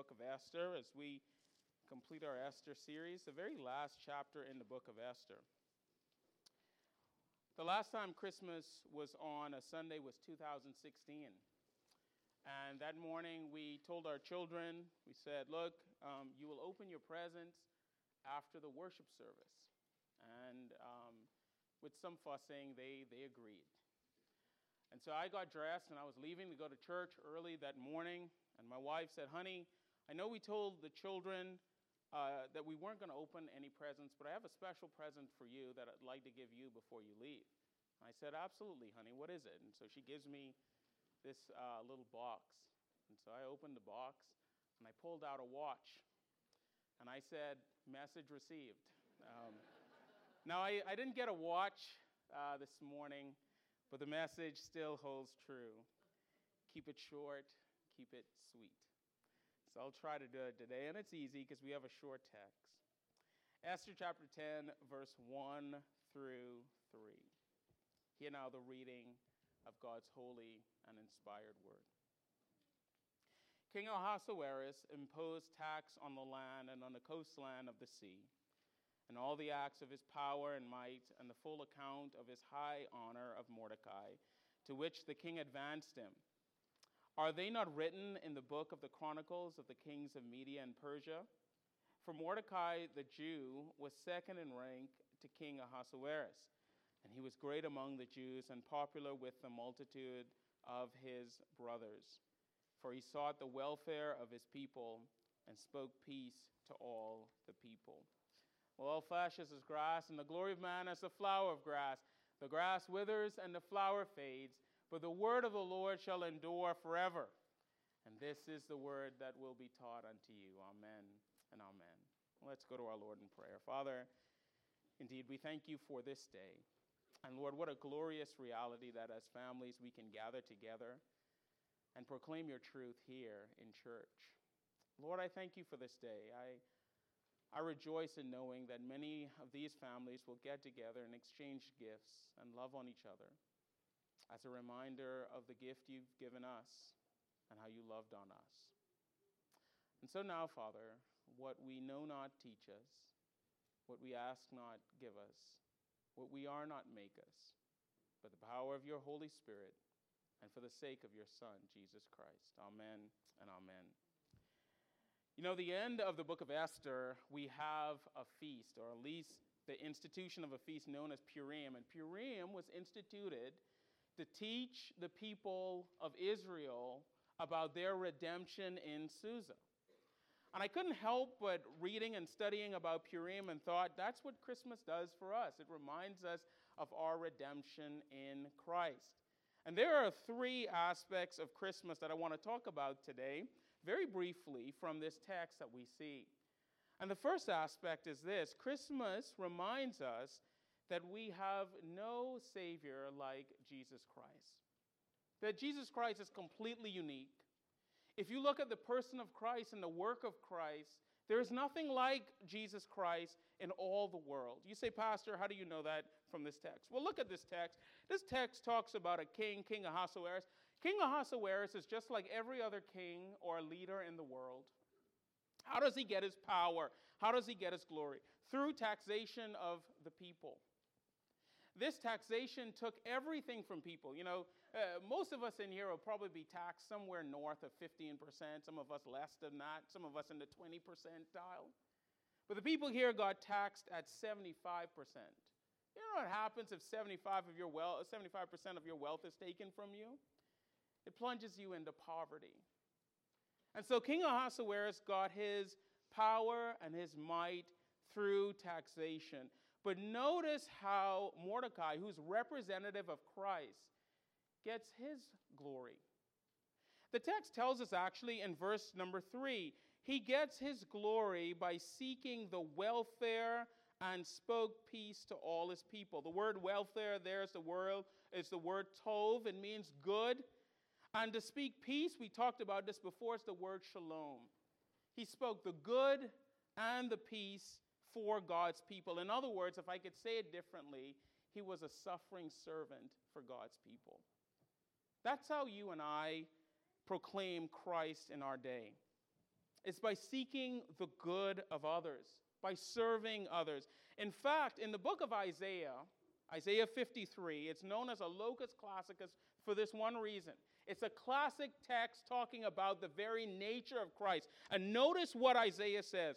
book of Esther as we complete our Esther series, the very last chapter in the book of Esther. The last time Christmas was on a Sunday was 2016. And that morning we told our children, we said, Look, um, you will open your presents after the worship service. And um, with some fussing, they, they agreed. And so I got dressed and I was leaving to go to church early that morning. And my wife said, Honey, I know we told the children uh, that we weren't going to open any presents, but I have a special present for you that I'd like to give you before you leave. I said, Absolutely, honey, what is it? And so she gives me this uh, little box. And so I opened the box and I pulled out a watch. And I said, Message received. Um, now, I, I, didn't get a watch uh, this morning, but the message still holds true. Keep it short, keep it sweet. So I'll try to do it today, and it's easy because we have a short text. Esther chapter 10, verse 1 through 3. Hear now the reading of God's holy and inspired word. King Ahasuerus imposed tax on the land and on the coastland of the sea, and all the acts of his power and might, and the full account of his high honor of Mordecai, to which the king advanced him are they not written in the book of the Chronicles of the kings of Media and Persia? For Mordecai the Jew was second in rank to King Ahasuerus, and he was great among the Jews and popular with the multitude of his brothers. For he sought the welfare of his people and spoke peace to all the people. Well, all flesh is as grass, and the glory of man as the flower of grass. The grass withers and the flower fades but the word of the Lord shall endure forever. And this is the word that will be taught unto you. Amen and amen. Let's go to our Lord in prayer. Father, indeed, we thank you for this day. And Lord, what a glorious reality that as families we can gather together and proclaim your truth here in church. Lord, I thank you for this day. I, I rejoice in knowing that many of these families will get together and exchange gifts and love on each other as a reminder of the gift you've given us and how you loved on us. And so now, Father, what we know not teach us, what we ask not give us, what we are not make us, but the power of your Holy Spirit and for the sake of your Son, Jesus Christ. Amen and amen. You know, the end of the book of Esther, we have a feast, or at least the institution of a feast known as Purim. And Purim was instituted to teach the people of Israel about their redemption in Susa. And I couldn't help but reading and studying about Purim and thought that's what Christmas does for us. It reminds us of our redemption in Christ. And there are three aspects of Christmas that I want to talk about today, very briefly, from this text that we see. And the first aspect is this Christmas reminds us that we have no Savior like Jesus Christ. That Jesus Christ is completely unique. If you look at the person of Christ and the work of Christ, there is nothing like Jesus Christ in all the world. You say, Pastor, how do you know that from this text? Well, look at this text. This text talks about a king, King Ahasuerus. King Ahasuerus is just like every other king or leader in the world. How does he get his power? How does he get his glory? Through taxation of the people this taxation took everything from people. You know, uh, most of us in here will probably be taxed somewhere north of 15%, some of us less than that, some of us in the 20 percentile. But the people here got taxed at 75%. You know what happens if 75 of your wealth, 75% of your wealth is taken from you? It plunges you into poverty. And so King Ahasuerus got his power and his might through taxation. But notice how Mordecai, who's representative of Christ, gets his glory. The text tells us actually in verse number three, he gets his glory by seeking the welfare and spoke peace to all his people. The word welfare there is the word, is the word tov. It means good. And to speak peace, we talked about this before, it's the word shalom. He spoke the good and the peace for God's people. In other words, if I could say it differently, he was a suffering servant for God's people. That's how you and I proclaim Christ in our day. It's by seeking the good of others, by serving others. In fact, in the book of Isaiah, Isaiah 53, it's known as a locus classicus for this one reason. It's a classic text talking about the very nature of Christ. And notice what Isaiah says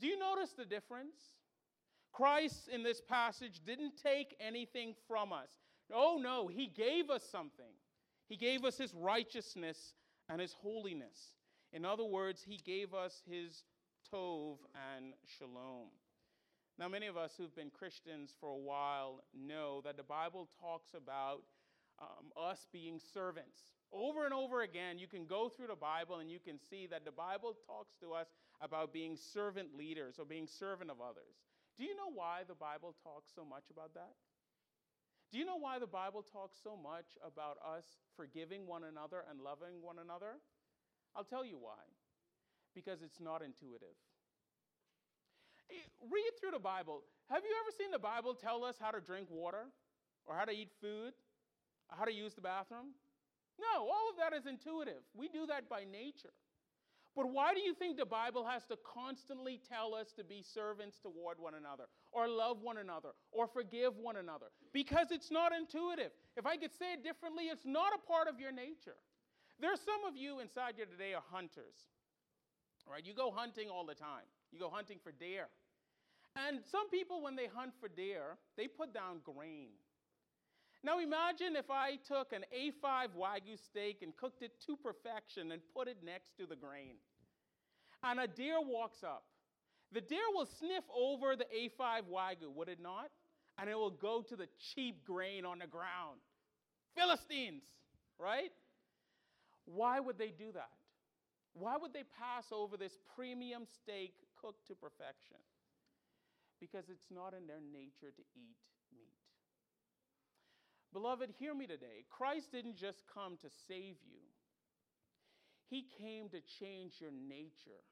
Do you notice the difference? Christ in this passage didn't take anything from us. Oh, no, he gave us something. He gave us his righteousness and his holiness. In other words, he gave us his tov and shalom. Now, many of us who've been Christians for a while know that the Bible talks about um, us being servants. Over and over again, you can go through the Bible and you can see that the Bible talks to us about being servant leaders or being servant of others. Do you know why the Bible talks so much about that? Do you know why the Bible talks so much about us forgiving one another and loving one another? I'll tell you why. Because it's not intuitive. Read through the Bible. Have you ever seen the Bible tell us how to drink water or how to eat food, how to use the bathroom? No, all of that is intuitive. We do that by nature. But why do you think the Bible has to constantly tell us to be servants toward one another, or love one another, or forgive one another? Because it's not intuitive. If I could say it differently, it's not a part of your nature. There's some of you inside here today are hunters, right? You go hunting all the time. You go hunting for deer. And some people, when they hunt for deer, they put down grain. Now imagine if I took an A5 Wagyu steak and cooked it to perfection and put it next to the grain. And a deer walks up. The deer will sniff over the A5 Wagyu, would it not? And it will go to the cheap grain on the ground. Philistines, right? Why would they do that? Why would they pass over this premium steak cooked to perfection? Because it's not in their nature to eat. Beloved, hear me today. Christ didn't just come to save you, He came to change your nature.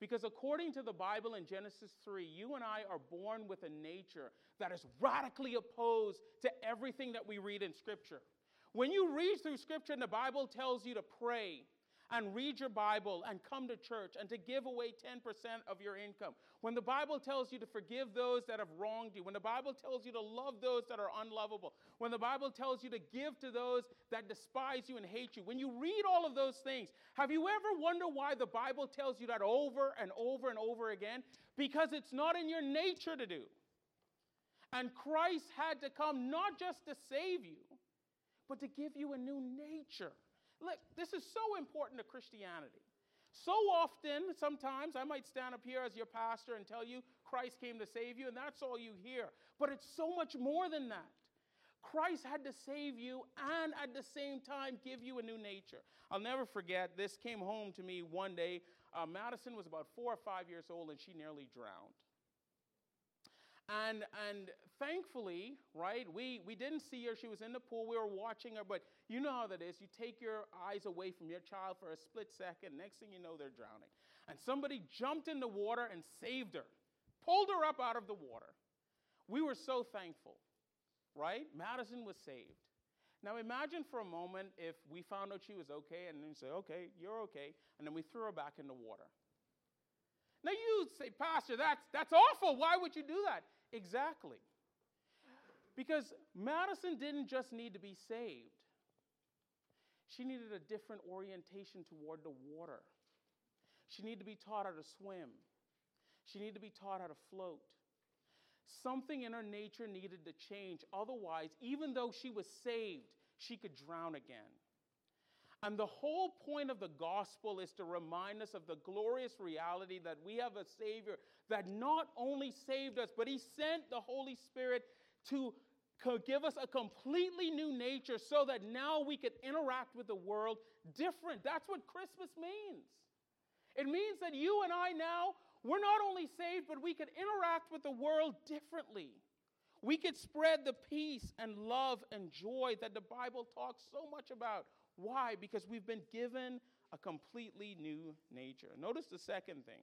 Because according to the Bible in Genesis 3, you and I are born with a nature that is radically opposed to everything that we read in Scripture. When you read through Scripture and the Bible tells you to pray, and read your Bible and come to church and to give away 10% of your income. When the Bible tells you to forgive those that have wronged you, when the Bible tells you to love those that are unlovable, when the Bible tells you to give to those that despise you and hate you, when you read all of those things, have you ever wondered why the Bible tells you that over and over and over again? Because it's not in your nature to do. And Christ had to come not just to save you, but to give you a new nature. Look, this is so important to Christianity. So often, sometimes I might stand up here as your pastor and tell you Christ came to save you, and that's all you hear. But it's so much more than that. Christ had to save you and at the same time give you a new nature. I'll never forget, this came home to me one day. Uh, Madison was about four or five years old, and she nearly drowned. And, and thankfully, right, we, we didn't see her. She was in the pool. We were watching her. But you know how that is. You take your eyes away from your child for a split second. Next thing you know, they're drowning. And somebody jumped in the water and saved her, pulled her up out of the water. We were so thankful, right? Madison was saved. Now imagine for a moment if we found out she was okay and then say, okay, you're okay, and then we threw her back in the water. Now you'd say, Pastor, that's, that's awful. Why would you do that? Exactly. Because Madison didn't just need to be saved, she needed a different orientation toward the water. She needed to be taught how to swim, she needed to be taught how to float. Something in her nature needed to change. Otherwise, even though she was saved, she could drown again. And the whole point of the gospel is to remind us of the glorious reality that we have a Savior that not only saved us, but He sent the Holy Spirit to give us a completely new nature so that now we could interact with the world different. That's what Christmas means. It means that you and I now, we're not only saved, but we could interact with the world differently. We could spread the peace and love and joy that the Bible talks so much about. Why? Because we've been given a completely new nature. Notice the second thing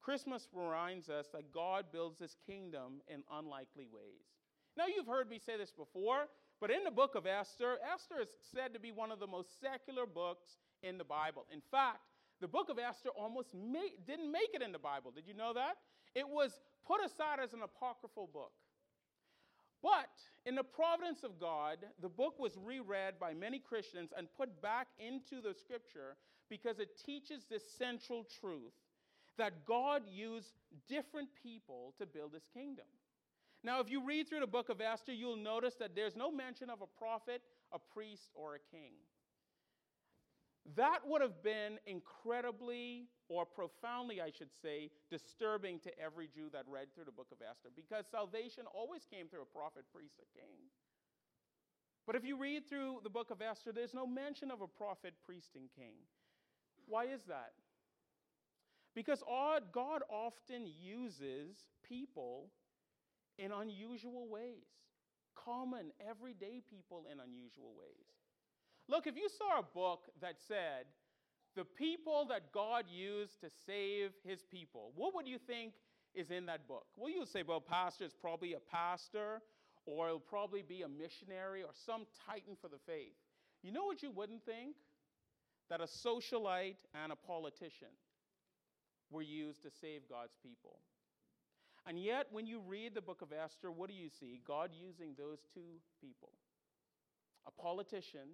Christmas reminds us that God builds his kingdom in unlikely ways. Now, you've heard me say this before, but in the book of Esther, Esther is said to be one of the most secular books in the Bible. In fact, the book of Esther almost didn't make it in the Bible. Did you know that? It was put aside as an apocryphal book. But in the providence of God, the book was reread by many Christians and put back into the scripture because it teaches this central truth that God used different people to build his kingdom. Now, if you read through the book of Esther, you'll notice that there's no mention of a prophet, a priest, or a king. That would have been incredibly, or profoundly, I should say, disturbing to every Jew that read through the book of Esther, because salvation always came through a prophet, priest, or king. But if you read through the book of Esther, there's no mention of a prophet, priest, and king. Why is that? Because God often uses people in unusual ways, common, everyday people in unusual ways. Look, if you saw a book that said, the people that God used to save his people, what would you think is in that book? Well, you would say, well, pastor is probably a pastor, or it'll probably be a missionary, or some titan for the faith. You know what you wouldn't think? That a socialite and a politician were used to save God's people. And yet, when you read the book of Esther, what do you see? God using those two people a politician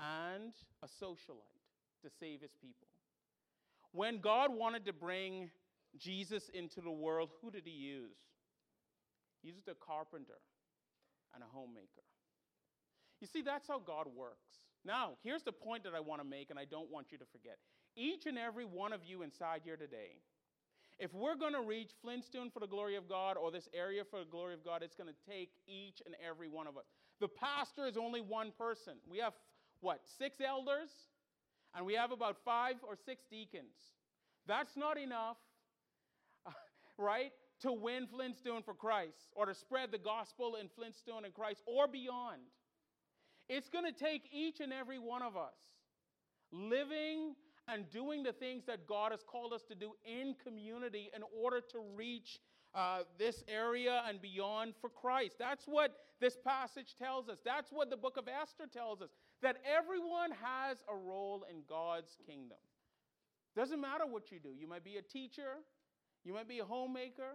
and a socialite to save his people. When God wanted to bring Jesus into the world, who did he use? He used a carpenter and a homemaker. You see, that's how God works. Now, here's the point that I want to make, and I don't want you to forget. Each and every one of you inside here today, if we're going to reach Flintstone for the glory of God or this area for the glory of God, it's going to take each and every one of us. The pastor is only one person. We have, what, six elders? And we have about five or six deacons. That's not enough, right, to win Flintstone for Christ or to spread the gospel in Flintstone and Christ or beyond. It's going to take each and every one of us living and doing the things that God has called us to do in community in order to reach uh, this area and beyond for Christ. That's what this passage tells us. That's what the book of Esther tells us that everyone has a role in God's kingdom. Doesn't matter what you do. You might be a teacher, you might be a homemaker,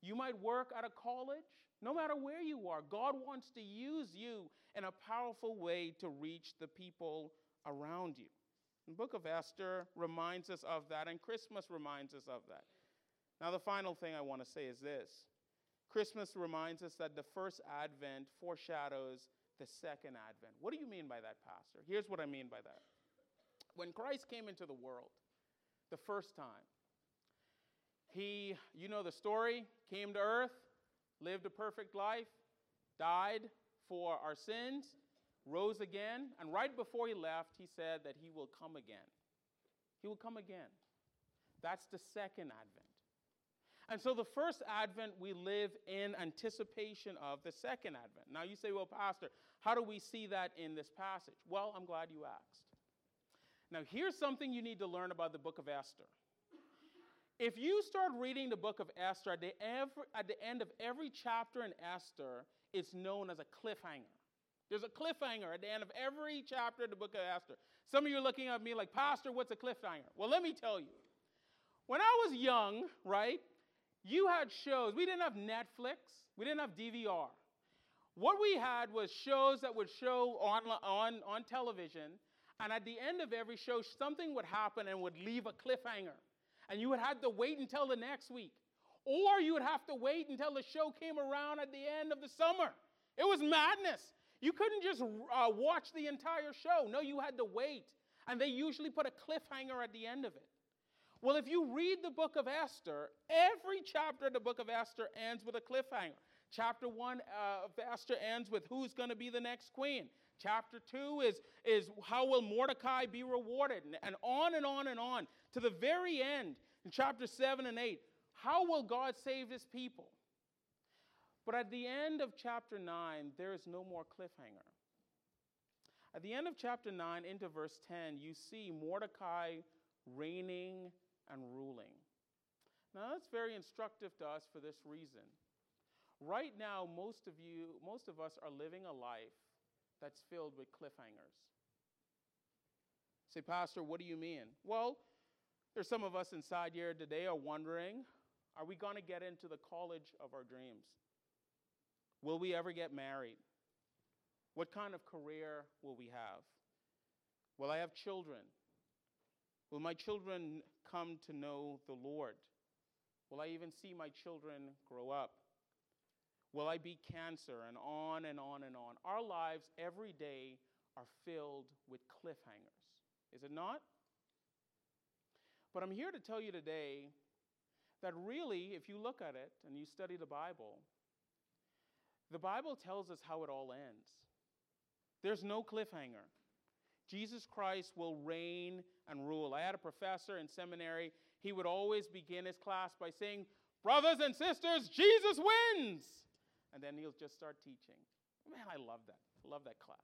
you might work at a college. No matter where you are, God wants to use you in a powerful way to reach the people around you. The book of Esther reminds us of that, and Christmas reminds us of that. Now, the final thing I want to say is this Christmas reminds us that the first advent foreshadows the second advent. What do you mean by that, Pastor? Here's what I mean by that. When Christ came into the world the first time, he, you know the story, came to earth, lived a perfect life, died for our sins, rose again, and right before he left, he said that he will come again. He will come again. That's the second advent. And so the first advent we live in anticipation of the second advent. Now you say, well, Pastor, how do we see that in this passage? Well, I'm glad you asked. Now here's something you need to learn about the book of Esther. If you start reading the book of Esther, at the, every, at the end of every chapter in Esther, it's known as a cliffhanger. There's a cliffhanger at the end of every chapter of the book of Esther. Some of you are looking at me like, Pastor, what's a cliffhanger? Well, let me tell you. When I was young, right, you had shows. We didn't have Netflix, we didn't have DVR. What we had was shows that would show on, on, on television, and at the end of every show, something would happen and would leave a cliffhanger. And you would have to wait until the next week. Or you would have to wait until the show came around at the end of the summer. It was madness. You couldn't just uh, watch the entire show. No, you had to wait. And they usually put a cliffhanger at the end of it. Well, if you read the book of Esther, every chapter of the book of Esther ends with a cliffhanger. Chapter 1 uh, of Esther ends with who's going to be the next queen. Chapter 2 is, is how will Mordecai be rewarded? And, and on and on and on to the very end in chapter 7 and 8. How will God save his people? But at the end of chapter 9, there is no more cliffhanger. At the end of chapter 9 into verse 10, you see Mordecai reigning and ruling. Now, that's very instructive to us for this reason. Right now, most of you, most of us are living a life that's filled with cliffhangers. Say, Pastor, what do you mean? Well, there's some of us inside here today are wondering are we going to get into the college of our dreams? Will we ever get married? What kind of career will we have? Will I have children? Will my children come to know the Lord? Will I even see my children grow up? Will I beat cancer? And on and on and on. Our lives every day are filled with cliffhangers, is it not? But I'm here to tell you today that really, if you look at it and you study the Bible, the Bible tells us how it all ends. There's no cliffhanger. Jesus Christ will reign and rule. I had a professor in seminary. He would always begin his class by saying, Brothers and sisters, Jesus wins. And then he'll just start teaching. Man, I love that. I love that class.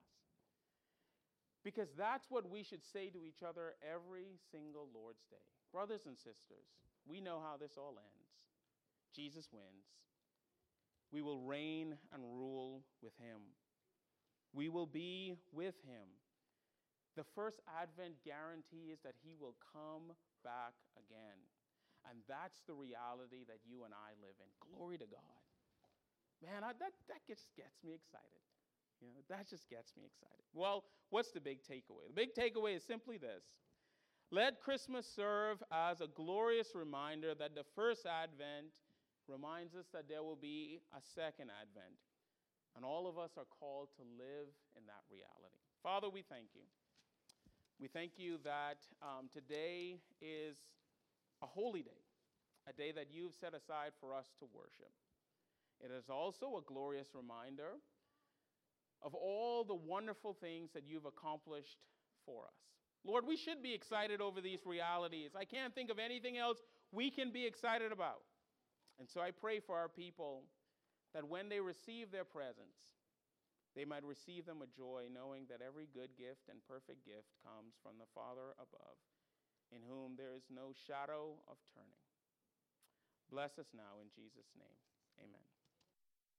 Because that's what we should say to each other every single Lord's Day. Brothers and sisters, we know how this all ends. Jesus wins. We will reign and rule with him. We will be with him. The first advent guarantee is that he will come back again. And that's the reality that you and I live in. Glory to God. Man, I, that, that just gets me excited. You know, that just gets me excited. Well, what's the big takeaway? The big takeaway is simply this Let Christmas serve as a glorious reminder that the first advent reminds us that there will be a second advent. And all of us are called to live in that reality. Father, we thank you. We thank you that um, today is a holy day, a day that you've set aside for us to worship. It is also a glorious reminder of all the wonderful things that you've accomplished for us. Lord, we should be excited over these realities. I can't think of anything else we can be excited about. And so I pray for our people that when they receive their presents, they might receive them with joy, knowing that every good gift and perfect gift comes from the Father above, in whom there is no shadow of turning. Bless us now in Jesus' name. Amen.